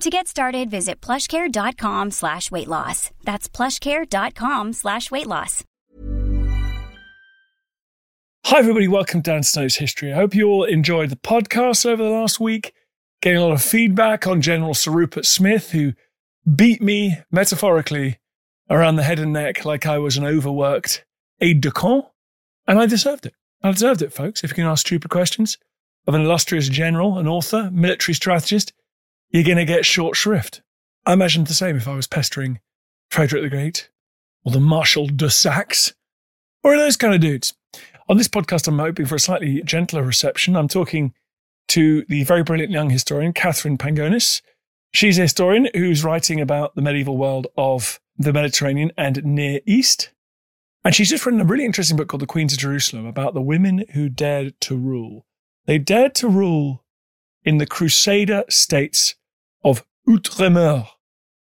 To get started, visit plushcare.com slash weight loss. That's plushcare.com slash weight loss. Hi, everybody. Welcome to Dan Snow's History. I hope you all enjoyed the podcast over the last week, getting a lot of feedback on General Sir Rupert Smith, who beat me metaphorically around the head and neck like I was an overworked aide de camp. And I deserved it. I deserved it, folks. If you can ask stupid questions of an illustrious general, an author, military strategist, you're going to get short shrift. I imagine the same if I was pestering Frederick the Great or the Marshal de Saxe or those kind of dudes. On this podcast, I'm hoping for a slightly gentler reception. I'm talking to the very brilliant young historian, Katherine Pangonis. She's a historian who's writing about the medieval world of the Mediterranean and Near East. And she's just written a really interesting book called The Queens of Jerusalem about the women who dared to rule. They dared to rule in the Crusader states of Outremer.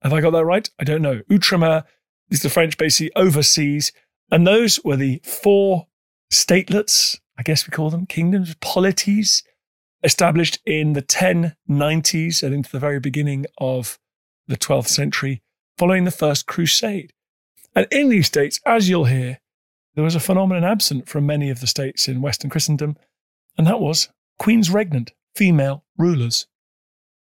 Have I got that right? I don't know. Outremer is the French basically overseas. And those were the four statelets, I guess we call them kingdoms, polities, established in the 1090s and into the very beginning of the 12th century, following the First Crusade. And in these states, as you'll hear, there was a phenomenon absent from many of the states in Western Christendom, and that was queens regnant, female rulers.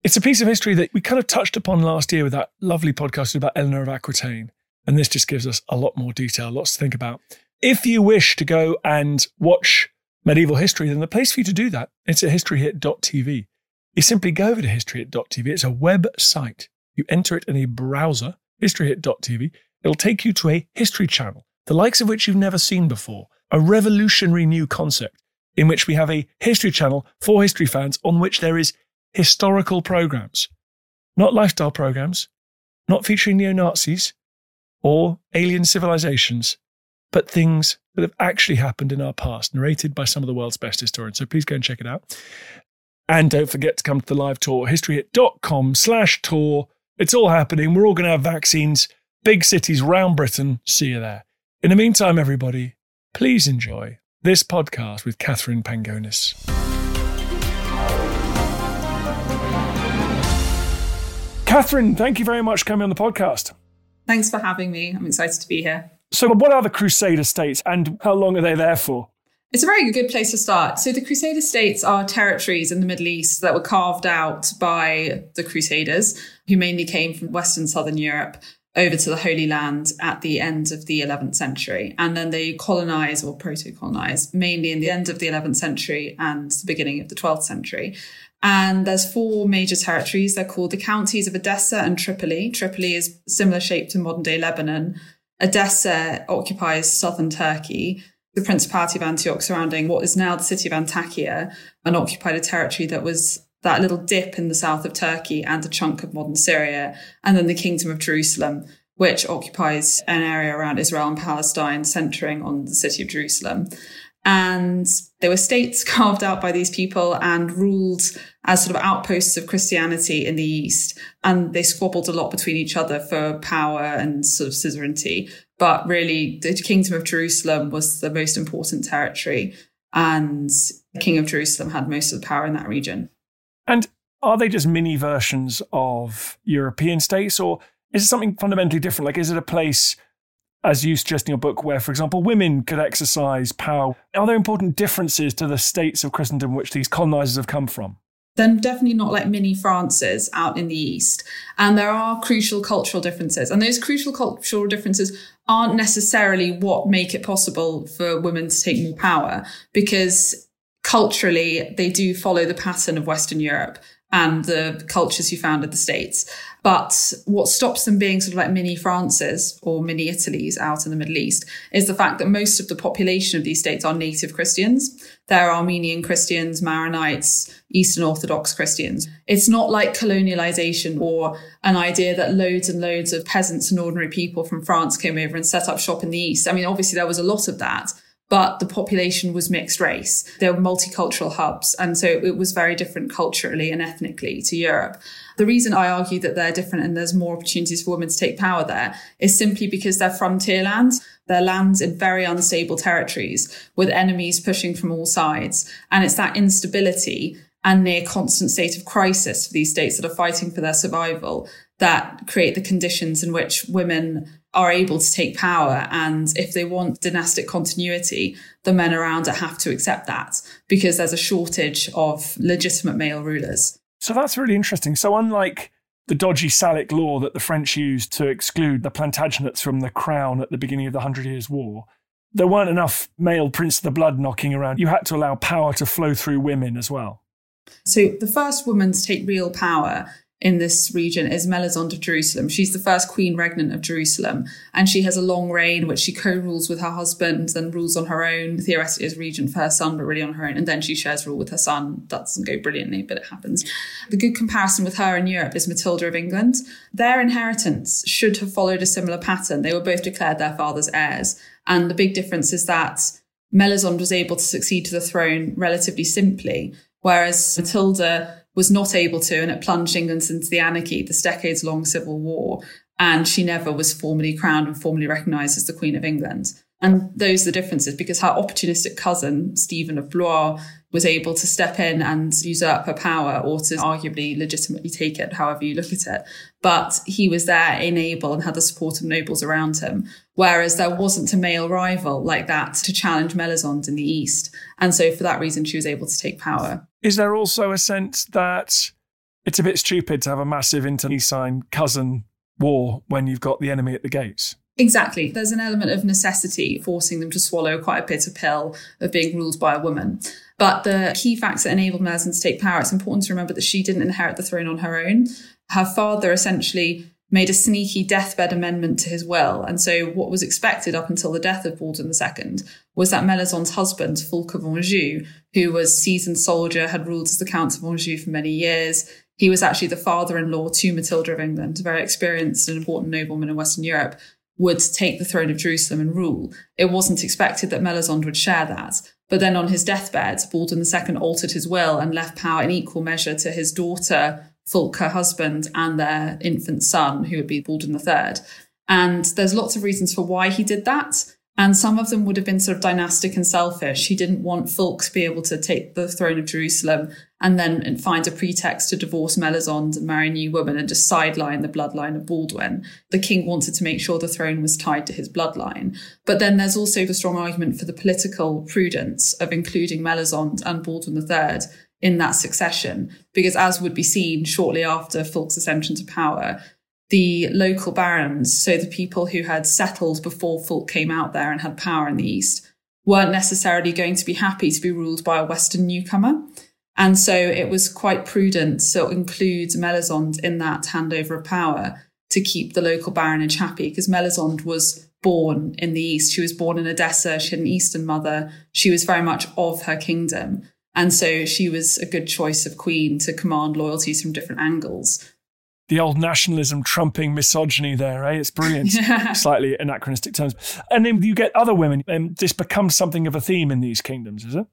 It's a piece of history that we kind of touched upon last year with that lovely podcast about Eleanor of Aquitaine. And this just gives us a lot more detail, lots to think about. If you wish to go and watch medieval history, then the place for you to do that, it's at historyhit.tv. You simply go over to historyhit.tv. It's a website. You enter it in a browser, historyhit.tv. It'll take you to a history channel, the likes of which you've never seen before, a revolutionary new concept in which we have a history channel for history fans on which there is historical programs, not lifestyle programs, not featuring neo Nazis or alien civilizations, but things that have actually happened in our past, narrated by some of the world's best historians. So please go and check it out. And don't forget to come to the live tour, historyhit.com slash tour. It's all happening. We're all going to have vaccines, big cities round Britain. See you there. In the meantime, everybody, please enjoy this podcast with Katherine Pangonis. Katherine, thank you very much for coming on the podcast. Thanks for having me. I'm excited to be here. So, what are the Crusader states and how long are they there for? It's a very good place to start. So, the Crusader states are territories in the Middle East that were carved out by the Crusaders, who mainly came from Western Southern Europe over to the Holy Land at the end of the 11th century. And then they colonized or proto colonized mainly in the end of the 11th century and the beginning of the 12th century. And there's four major territories. They're called the counties of Edessa and Tripoli. Tripoli is similar shape to modern day Lebanon. Edessa occupies southern Turkey. The Principality of Antioch surrounding what is now the city of Antakya and occupied a territory that was that little dip in the south of Turkey and a chunk of modern Syria. And then the Kingdom of Jerusalem, which occupies an area around Israel and Palestine, centering on the city of Jerusalem. And there were states carved out by these people and ruled as sort of outposts of Christianity in the East. And they squabbled a lot between each other for power and sort of suzerainty. But really, the Kingdom of Jerusalem was the most important territory. And the King of Jerusalem had most of the power in that region. And are they just mini versions of European states, or is it something fundamentally different? Like, is it a place as you suggest in your book, where, for example, women could exercise power. Are there important differences to the states of Christendom which these colonizers have come from? They're definitely not like mini Frances out in the East. And there are crucial cultural differences. And those crucial cultural differences aren't necessarily what make it possible for women to take more power because culturally they do follow the pattern of Western Europe and the cultures who founded the states. But what stops them being sort of like mini Frances or mini Italies out in the Middle East is the fact that most of the population of these states are native Christians. They're Armenian Christians, Maronites, Eastern Orthodox Christians. It's not like colonialization or an idea that loads and loads of peasants and ordinary people from France came over and set up shop in the East. I mean, obviously there was a lot of that, but the population was mixed race. There were multicultural hubs. And so it was very different culturally and ethnically to Europe. The reason I argue that they're different and there's more opportunities for women to take power there is simply because they're frontier lands. They're lands in very unstable territories with enemies pushing from all sides. And it's that instability and near constant state of crisis for these states that are fighting for their survival that create the conditions in which women are able to take power. And if they want dynastic continuity, the men around it have to accept that because there's a shortage of legitimate male rulers. So that's really interesting. So, unlike the dodgy Salic law that the French used to exclude the Plantagenets from the crown at the beginning of the Hundred Years' War, there weren't enough male prince of the blood knocking around. You had to allow power to flow through women as well. So, the first woman to take real power in this region is Melisande of Jerusalem. She's the first queen regnant of Jerusalem, and she has a long reign, which she co-rules with her husband, then rules on her own, theoretically as regent for her son, but really on her own, and then she shares rule with her son. That doesn't go brilliantly, but it happens. The good comparison with her in Europe is Matilda of England. Their inheritance should have followed a similar pattern. They were both declared their father's heirs, and the big difference is that Melisande was able to succeed to the throne relatively simply, whereas Matilda was not able to, and it plunged England into the anarchy, this decades long civil war. And she never was formally crowned and formally recognized as the Queen of England. And those are the differences because her opportunistic cousin, Stephen of Blois, was able to step in and usurp her power or to arguably legitimately take it, however you look at it. But he was there, able, and had the support of nobles around him. Whereas there wasn't a male rival like that to challenge Melisande in the East. And so for that reason, she was able to take power. Is there also a sense that it's a bit stupid to have a massive internecine cousin war when you've got the enemy at the gates? Exactly. There's an element of necessity forcing them to swallow quite a bitter pill of being ruled by a woman. But the key facts that enabled Melisande to take power, it's important to remember that she didn't inherit the throne on her own. Her father essentially made a sneaky deathbed amendment to his will. And so what was expected up until the death of Baldwin II was that Melisande's husband, Fulk of Anjou, who was a seasoned soldier, had ruled as the Count of Anjou for many years. He was actually the father-in-law to Matilda of England, a very experienced and important nobleman in Western Europe, would take the throne of Jerusalem and rule. It wasn't expected that Melisande would share that. But then on his deathbed, Baldwin II altered his will and left power in equal measure to his daughter, Fulk, her husband, and their infant son, who would be Baldwin III. And there's lots of reasons for why he did that. And some of them would have been sort of dynastic and selfish. He didn't want Fulk to be able to take the throne of Jerusalem and then find a pretext to divorce Melisande and marry a new woman and just sideline the bloodline of Baldwin. The king wanted to make sure the throne was tied to his bloodline. But then there's also the strong argument for the political prudence of including Melisande and Baldwin III in that succession, because as would be seen shortly after Fulk's ascension to power, the local barons, so the people who had settled before Fulk came out there and had power in the East, weren't necessarily going to be happy to be ruled by a Western newcomer. And so it was quite prudent to include Melisande in that handover of power to keep the local baronage happy, because Melisande was born in the East. She was born in Edessa. She had an Eastern mother. She was very much of her kingdom. And so she was a good choice of queen to command loyalties from different angles the old nationalism trumping misogyny there, eh? It's brilliant. Slightly anachronistic terms. And then you get other women, and this becomes something of a theme in these kingdoms, is it?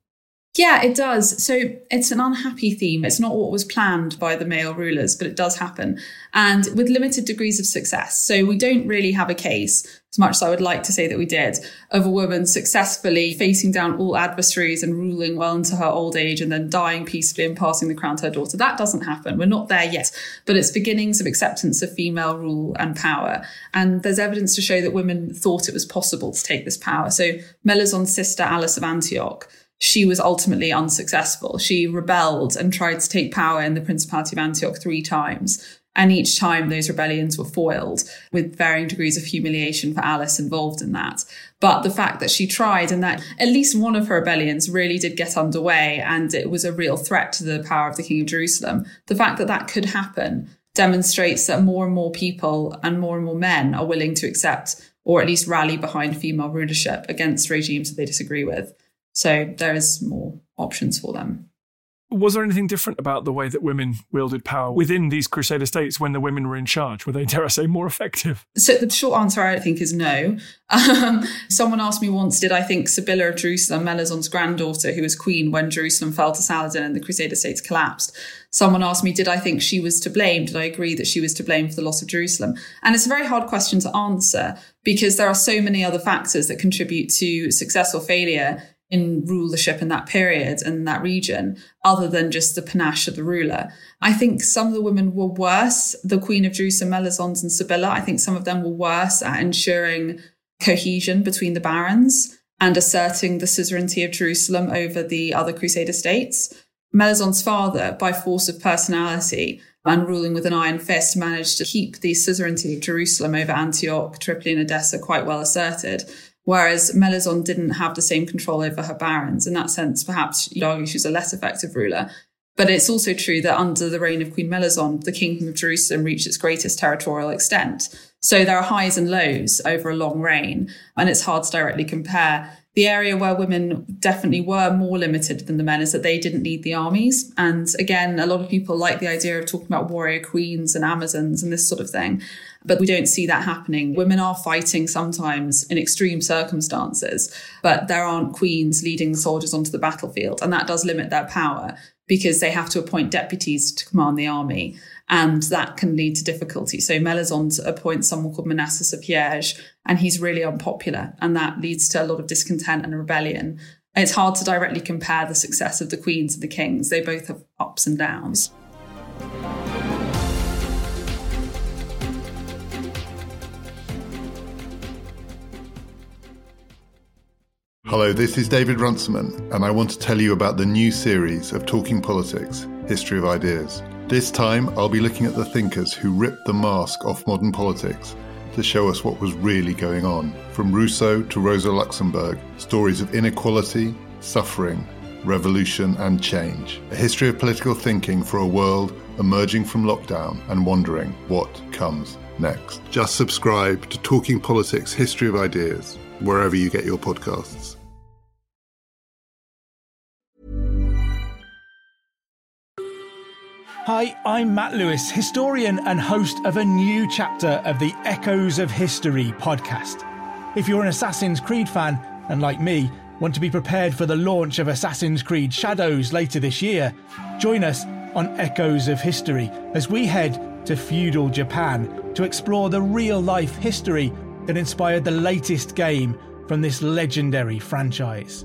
Yeah, it does. So it's an unhappy theme. It's not what was planned by the male rulers, but it does happen. And with limited degrees of success. So we don't really have a case, as much as I would like to say that we did, of a woman successfully facing down all adversaries and ruling well into her old age and then dying peacefully and passing the crown to her daughter. That doesn't happen. We're not there yet, but it's beginnings of acceptance of female rule and power. And there's evidence to show that women thought it was possible to take this power. So Melisande's sister, Alice of Antioch, she was ultimately unsuccessful. She rebelled and tried to take power in the Principality of Antioch three times. And each time those rebellions were foiled with varying degrees of humiliation for Alice involved in that. But the fact that she tried and that at least one of her rebellions really did get underway and it was a real threat to the power of the King of Jerusalem, the fact that that could happen demonstrates that more and more people and more and more men are willing to accept or at least rally behind female rulership against regimes that they disagree with. So there is more options for them. Was there anything different about the way that women wielded power within these Crusader states when the women were in charge? Were they, dare I say, more effective? So the short answer, I think, is no. Um, someone asked me once, did I think Sibylla of Jerusalem, Melisande's granddaughter, who was queen when Jerusalem fell to Saladin and the Crusader states collapsed, someone asked me, did I think she was to blame? Did I agree that she was to blame for the loss of Jerusalem? And it's a very hard question to answer because there are so many other factors that contribute to success or failure in rulership in that period and that region, other than just the panache of the ruler. I think some of the women were worse, the Queen of Jerusalem, Melisande's and Sibylla, I think some of them were worse at ensuring cohesion between the barons and asserting the suzerainty of Jerusalem over the other Crusader states. Melisande's father, by force of personality and ruling with an iron fist, managed to keep the suzerainty of Jerusalem over Antioch, Tripoli, and Edessa quite well asserted. Whereas Melisande didn't have the same control over her barons. In that sense, perhaps you'd argue she was a less effective ruler. But it's also true that under the reign of Queen Melisande, the Kingdom of Jerusalem reached its greatest territorial extent. So there are highs and lows over a long reign, and it's hard to directly compare. The area where women definitely were more limited than the men is that they didn't need the armies. And again, a lot of people like the idea of talking about warrior queens and Amazons and this sort of thing. But we don't see that happening. Women are fighting sometimes in extreme circumstances, but there aren't queens leading soldiers onto the battlefield. And that does limit their power because they have to appoint deputies to command the army. And that can lead to difficulty. So Melisande appoints someone called Manasses of Liège, and he's really unpopular. And that leads to a lot of discontent and rebellion. It's hard to directly compare the success of the queens and the kings. They both have ups and downs. Hello, this is David Runciman, and I want to tell you about the new series of Talking Politics History of Ideas. This time, I'll be looking at the thinkers who ripped the mask off modern politics to show us what was really going on. From Rousseau to Rosa Luxemburg, stories of inequality, suffering, revolution, and change. A history of political thinking for a world emerging from lockdown and wondering what comes next. Just subscribe to Talking Politics History of Ideas wherever you get your podcasts. Hi, I'm Matt Lewis, historian and host of a new chapter of the Echoes of History podcast. If you're an Assassin's Creed fan, and like me, want to be prepared for the launch of Assassin's Creed Shadows later this year, join us on Echoes of History as we head to feudal Japan to explore the real life history that inspired the latest game from this legendary franchise.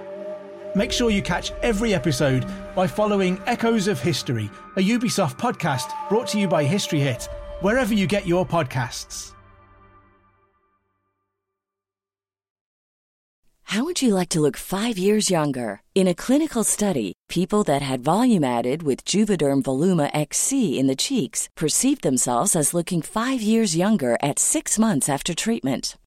Make sure you catch every episode by following Echoes of History, a Ubisoft podcast brought to you by History Hit, wherever you get your podcasts. How would you like to look five years younger? In a clinical study, people that had volume added with Juvederm Voluma XC in the cheeks perceived themselves as looking five years younger at six months after treatment.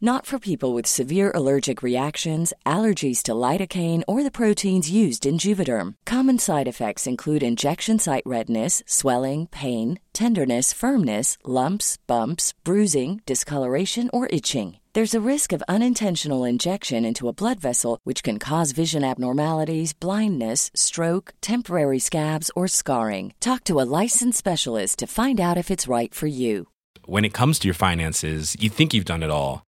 Not for people with severe allergic reactions, allergies to lidocaine, or the proteins used in Juvederm. Common side effects include injection site redness, swelling, pain, tenderness, firmness, lumps, bumps, bruising, discoloration, or itching. There's a risk of unintentional injection into a blood vessel, which can cause vision abnormalities, blindness, stroke, temporary scabs, or scarring. Talk to a licensed specialist to find out if it's right for you. When it comes to your finances, you think you've done it all.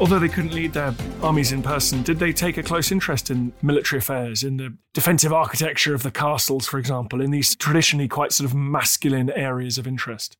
Although they couldn't lead their armies in person, did they take a close interest in military affairs, in the defensive architecture of the castles, for example, in these traditionally quite sort of masculine areas of interest?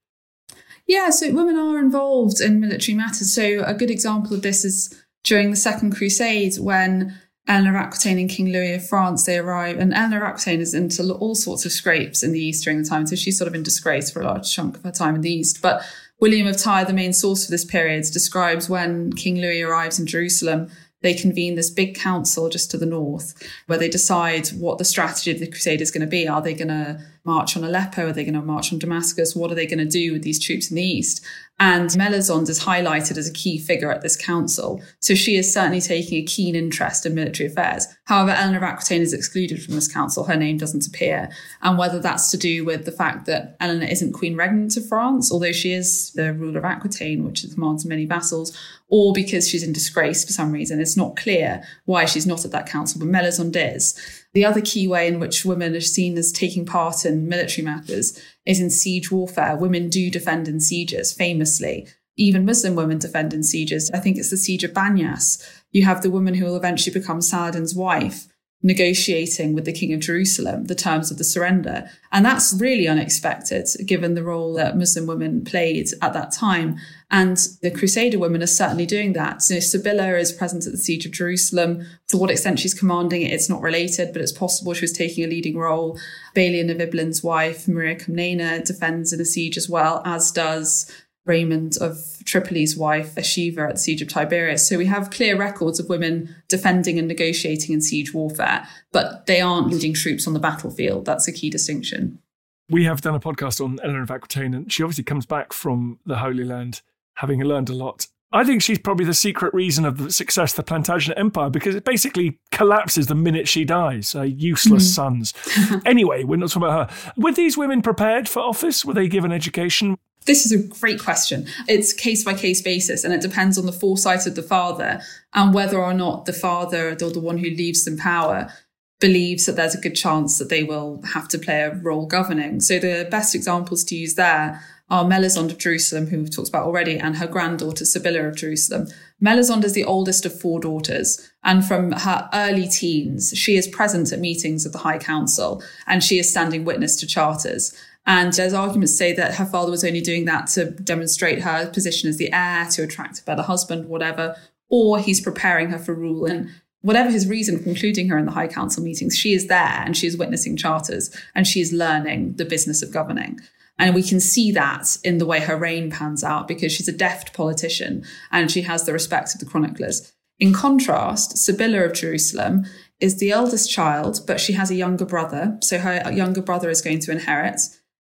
Yeah, so women are involved in military matters. So a good example of this is during the Second Crusade when Eleanor of Aquitaine and King Louis of France, they arrive, and of Aquitaine is into all sorts of scrapes in the East during the time, so she's sort of in disgrace for a large chunk of her time in the East. But William of Tyre, the main source for this period, describes when King Louis arrives in Jerusalem, they convene this big council just to the north where they decide what the strategy of the crusade is going to be. Are they going to march on Aleppo? Are they going to march on Damascus? What are they going to do with these troops in the east? And Melisande is highlighted as a key figure at this council. So she is certainly taking a keen interest in military affairs. However, Eleanor of Aquitaine is excluded from this council. Her name doesn't appear. And whether that's to do with the fact that Eleanor isn't queen regnant of France, although she is the ruler of Aquitaine, which commands many vassals, or because she's in disgrace for some reason. It's not clear why she's not at that council, but Melisande is. The other key way in which women are seen as taking part in military matters is in siege warfare. Women do defend in sieges, famously. Even Muslim women defend in sieges. I think it's the siege of Banyas. You have the woman who will eventually become Saladin's wife negotiating with the King of Jerusalem the terms of the surrender. And that's really unexpected given the role that Muslim women played at that time. And the Crusader women are certainly doing that. So Sibylla is present at the siege of Jerusalem. To what extent she's commanding it, it's not related, but it's possible she was taking a leading role. Balian of Ibelin's wife, Maria Komnena, defends in a siege as well, as does Raymond of Tripoli's wife, Eschiva, at the Siege of Tiberias. So we have clear records of women defending and negotiating in siege warfare, but they aren't leading troops on the battlefield. That's a key distinction. We have done a podcast on Eleanor of Aquitaine, and she obviously comes back from the Holy Land having learned a lot. I think she's probably the secret reason of the success of the Plantagenet Empire because it basically collapses the minute she dies. Her useless mm. sons. anyway, we're not talking about her. Were these women prepared for office? Were they given education? This is a great question. It's case by case basis, and it depends on the foresight of the father and whether or not the father or the one who leaves them power believes that there's a good chance that they will have to play a role governing. So the best examples to use there are Melisande of Jerusalem, who we've talked about already, and her granddaughter Sibylla of Jerusalem. Melisande is the oldest of four daughters, and from her early teens, she is present at meetings of the High Council, and she is standing witness to charters. And there's arguments say that her father was only doing that to demonstrate her position as the heir, to attract a better husband, whatever, or he's preparing her for rule. And whatever his reason for including her in the High Council meetings, she is there and she is witnessing charters and she is learning the business of governing. And we can see that in the way her reign pans out because she's a deft politician and she has the respect of the chroniclers. In contrast, Sibylla of Jerusalem is the eldest child, but she has a younger brother. So her younger brother is going to inherit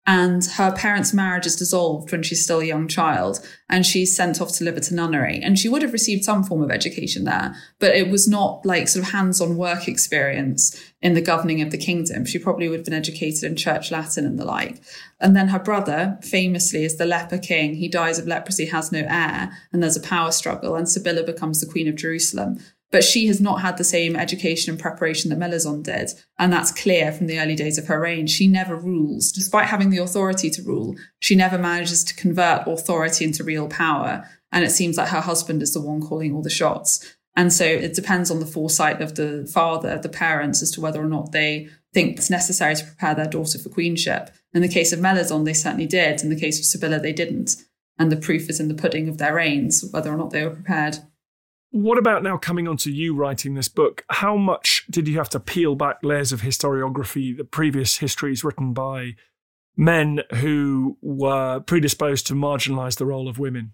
and her parents' marriage is dissolved when she's still a young child and she's sent off to live at a nunnery. And she would have received some form of education there but it was not like sort of hands-on work experience in the governing of the kingdom. She probably would have been educated in church latin and the like. And then her brother famously is the leper king. He dies of leprosy has no heir and there's a power struggle and sibylla becomes the queen of jerusalem but she has not had the same education and preparation that Melisande did. And that's clear from the early days of her reign. She never rules. Despite having the authority to rule, she never manages to convert authority into real power. And it seems like her husband is the one calling all the shots. And so it depends on the foresight of the father, the parents, as to whether or not they think it's necessary to prepare their daughter for queenship. In the case of Melisande, they certainly did. In the case of Sibylla, they didn't. And the proof is in the pudding of their reigns, whether or not they were prepared. What about now coming on to you writing this book? How much did you have to peel back layers of historiography, the previous histories written by men who were predisposed to marginalize the role of women?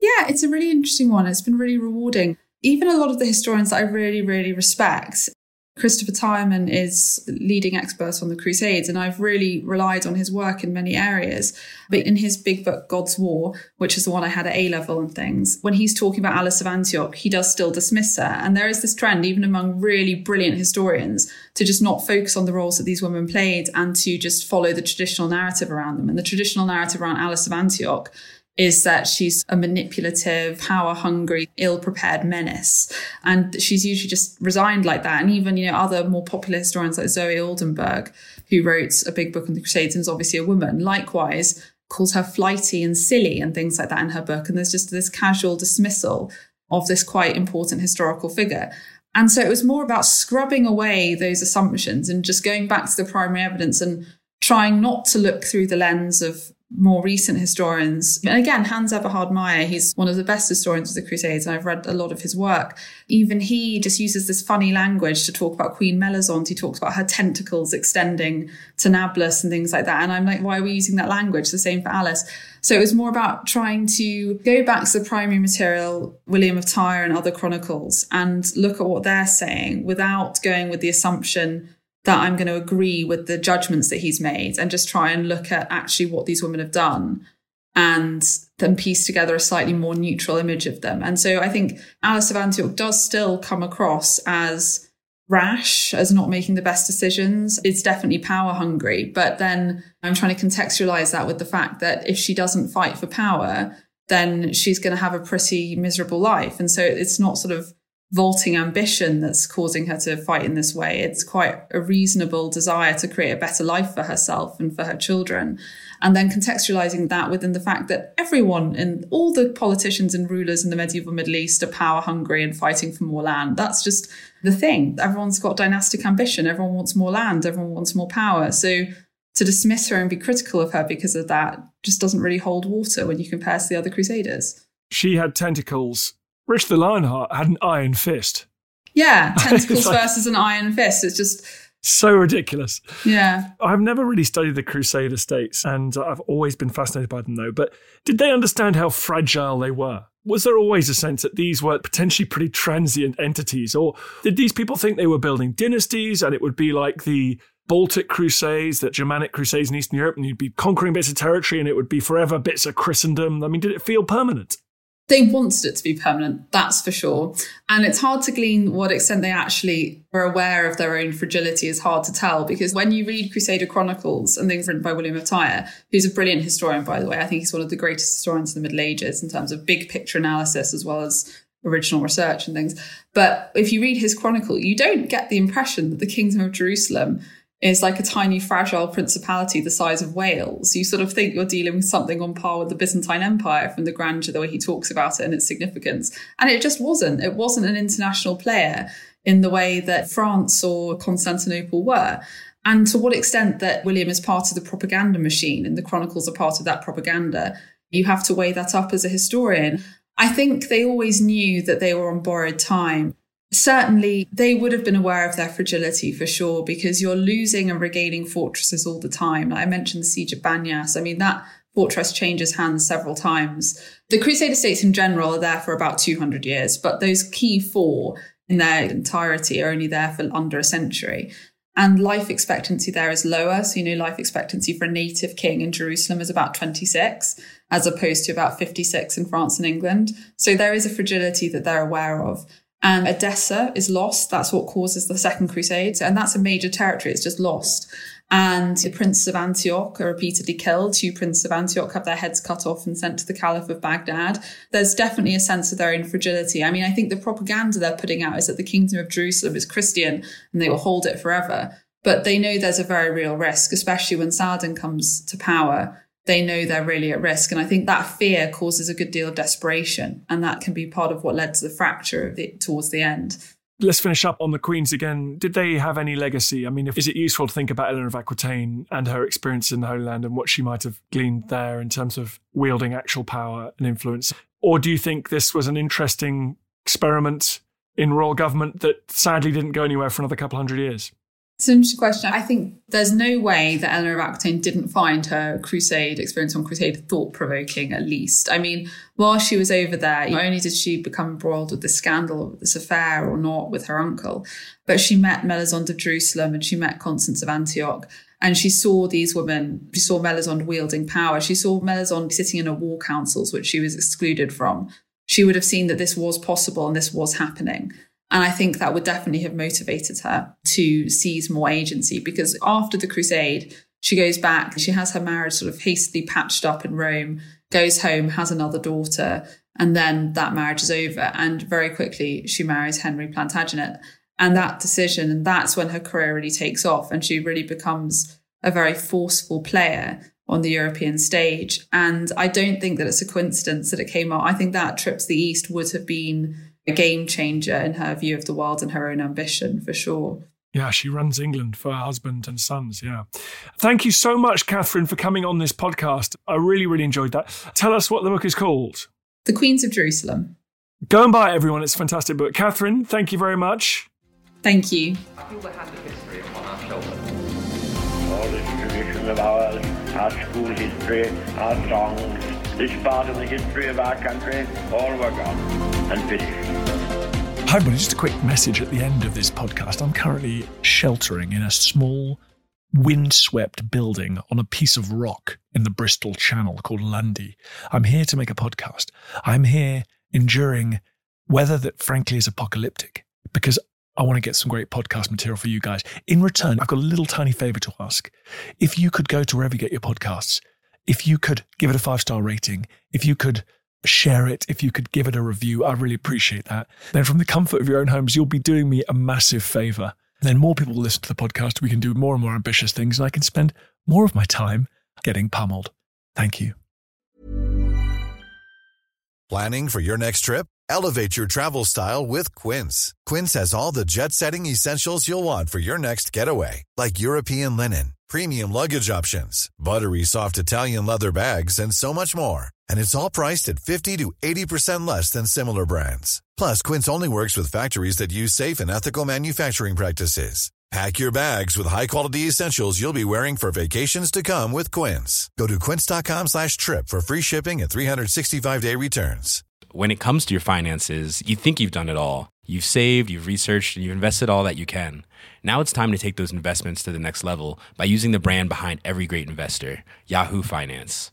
Yeah, it's a really interesting one. It's been really rewarding. Even a lot of the historians that I really, really respect Christopher Tyerman is leading expert on the Crusades, and I've really relied on his work in many areas. But in his big book, God's War, which is the one I had at A level and things, when he's talking about Alice of Antioch, he does still dismiss her. And there is this trend, even among really brilliant historians, to just not focus on the roles that these women played and to just follow the traditional narrative around them. And the traditional narrative around Alice of Antioch is that she's a manipulative, power hungry, ill prepared menace. And she's usually just resigned like that. And even, you know, other more popular historians like Zoe Oldenbourg, who wrote a big book on the Crusades and is obviously a woman, likewise calls her flighty and silly and things like that in her book. And there's just this casual dismissal of this quite important historical figure. And so it was more about scrubbing away those assumptions and just going back to the primary evidence and trying not to look through the lens of more recent historians. And again, Hans Eberhard Mayer, he's one of the best historians of the Crusades, and I've read a lot of his work. Even he just uses this funny language to talk about Queen Melisande. He talks about her tentacles extending to Nablus and things like that. And I'm like, why are we using that language? The same for Alice. So it was more about trying to go back to the primary material, William of Tyre and other chronicles, and look at what they're saying without going with the assumption that I'm going to agree with the judgments that he's made and just try and look at actually what these women have done and then piece together a slightly more neutral image of them. And so I think Alice of Antioch does still come across as rash, as not making the best decisions. It's definitely power hungry. But then I'm trying to contextualize that with the fact that if she doesn't fight for power, then she's going to have a pretty miserable life. And so it's not sort of vaulting ambition that's causing her to fight in this way. It's quite a reasonable desire to create a better life for herself and for her children. And then contextualizing that within the fact that everyone and all the politicians and rulers in the medieval Middle East are power hungry and fighting for more land. That's just the thing. Everyone's got dynastic ambition. Everyone wants more land. Everyone wants more power. So to dismiss her and be critical of her because of that just doesn't really hold water when you compare to the other crusaders. She had tentacles Rich the Lionheart had an iron fist. Yeah, tentacles like, versus an iron fist. It's just so ridiculous. Yeah. I've never really studied the Crusader states and I've always been fascinated by them though. But did they understand how fragile they were? Was there always a sense that these were potentially pretty transient entities? Or did these people think they were building dynasties and it would be like the Baltic Crusades, the Germanic Crusades in Eastern Europe, and you'd be conquering bits of territory and it would be forever bits of Christendom? I mean, did it feel permanent? They wanted it to be permanent, that's for sure. And it's hard to glean what extent they actually were aware of their own fragility is hard to tell because when you read Crusader Chronicles and things written by William of Tyre, who's a brilliant historian, by the way, I think he's one of the greatest historians in the Middle Ages in terms of big picture analysis as well as original research and things. But if you read his chronicle, you don't get the impression that the kingdom of Jerusalem is like a tiny fragile principality the size of Wales. You sort of think you're dealing with something on par with the Byzantine Empire from the grandeur, the way he talks about it and its significance. And it just wasn't. It wasn't an international player in the way that France or Constantinople were. And to what extent that William is part of the propaganda machine and the chronicles are part of that propaganda, you have to weigh that up as a historian. I think they always knew that they were on borrowed time certainly they would have been aware of their fragility for sure because you're losing and regaining fortresses all the time. Like I mentioned the siege of Banyas. I mean, that fortress changes hands several times. The Crusader states in general are there for about 200 years, but those key four in their entirety are only there for under a century. And life expectancy there is lower. So, you know, life expectancy for a native king in Jerusalem is about 26, as opposed to about 56 in France and England. So there is a fragility that they're aware of and Edessa is lost. That's what causes the Second Crusade. And that's a major territory. It's just lost. And the princes of Antioch are repeatedly killed. Two princes of Antioch have their heads cut off and sent to the Caliph of Baghdad. There's definitely a sense of their own fragility. I mean, I think the propaganda they're putting out is that the kingdom of Jerusalem is Christian and they will hold it forever. But they know there's a very real risk, especially when Saladin comes to power they know they're really at risk. And I think that fear causes a good deal of desperation. And that can be part of what led to the fracture the, towards the end. Let's finish up on the Queens again. Did they have any legacy? I mean, is it useful to think about Eleanor of Aquitaine and her experience in the Holy Land and what she might have gleaned there in terms of wielding actual power and influence? Or do you think this was an interesting experiment in royal government that sadly didn't go anywhere for another couple hundred years? It's an interesting question. I think there's no way that Eleanor of Aquitaine didn't find her crusade experience on crusade thought provoking, at least. I mean, while she was over there, not only did she become embroiled with this scandal, of this affair or not with her uncle, but she met Melisande of Jerusalem and she met Constance of Antioch. And she saw these women, she saw Melisande wielding power. She saw Melisande sitting in a war councils, which she was excluded from. She would have seen that this was possible and this was happening. And I think that would definitely have motivated her to seize more agency because after the crusade, she goes back, she has her marriage sort of hastily patched up in Rome, goes home, has another daughter, and then that marriage is over. And very quickly, she marries Henry Plantagenet. And that decision, and that's when her career really takes off, and she really becomes a very forceful player on the European stage. And I don't think that it's a coincidence that it came out. I think that trip to the East would have been a game changer in her view of the world and her own ambition, for sure. Yeah, she runs England for her husband and sons. Yeah. Thank you so much, Katherine, for coming on this podcast. I really, really enjoyed that. Tell us what the book is called The Queens of Jerusalem. Go and buy it, everyone. It's a fantastic book. Katherine, thank you very much. Thank you. I feel the hand of history upon our shoulders. All this tradition of ours, our school history, our songs, this part of the history of our country, all were gone and finished. Hi, everybody. Just a quick message at the end of this podcast. I'm currently sheltering in a small, windswept building on a piece of rock in the Bristol Channel called Lundy. I'm here to make a podcast. I'm here enduring weather that, frankly, is apocalyptic because I want to get some great podcast material for you guys. In return, I've got a little tiny favor to ask. If you could go to wherever you get your podcasts, if you could give it a five star rating, if you could share it, if you could give it a review, I'd really appreciate that. Then, from the comfort of your own homes, you'll be doing me a massive favor. Then, more people will listen to the podcast. We can do more and more ambitious things, and I can spend more of my time getting pummeled. Thank you. Planning for your next trip? Elevate your travel style with Quince. Quince has all the jet setting essentials you'll want for your next getaway, like European linen premium luggage options, buttery soft Italian leather bags, and so much more. And it's all priced at 50 to 80% less than similar brands. Plus, Quince only works with factories that use safe and ethical manufacturing practices. Pack your bags with high-quality essentials you'll be wearing for vacations to come with Quince. Go to quince.com slash trip for free shipping and 365-day returns. When it comes to your finances, you think you've done it all. You've saved, you've researched, and you've invested all that you can. Now it's time to take those investments to the next level by using the brand behind every great investor, Yahoo Finance.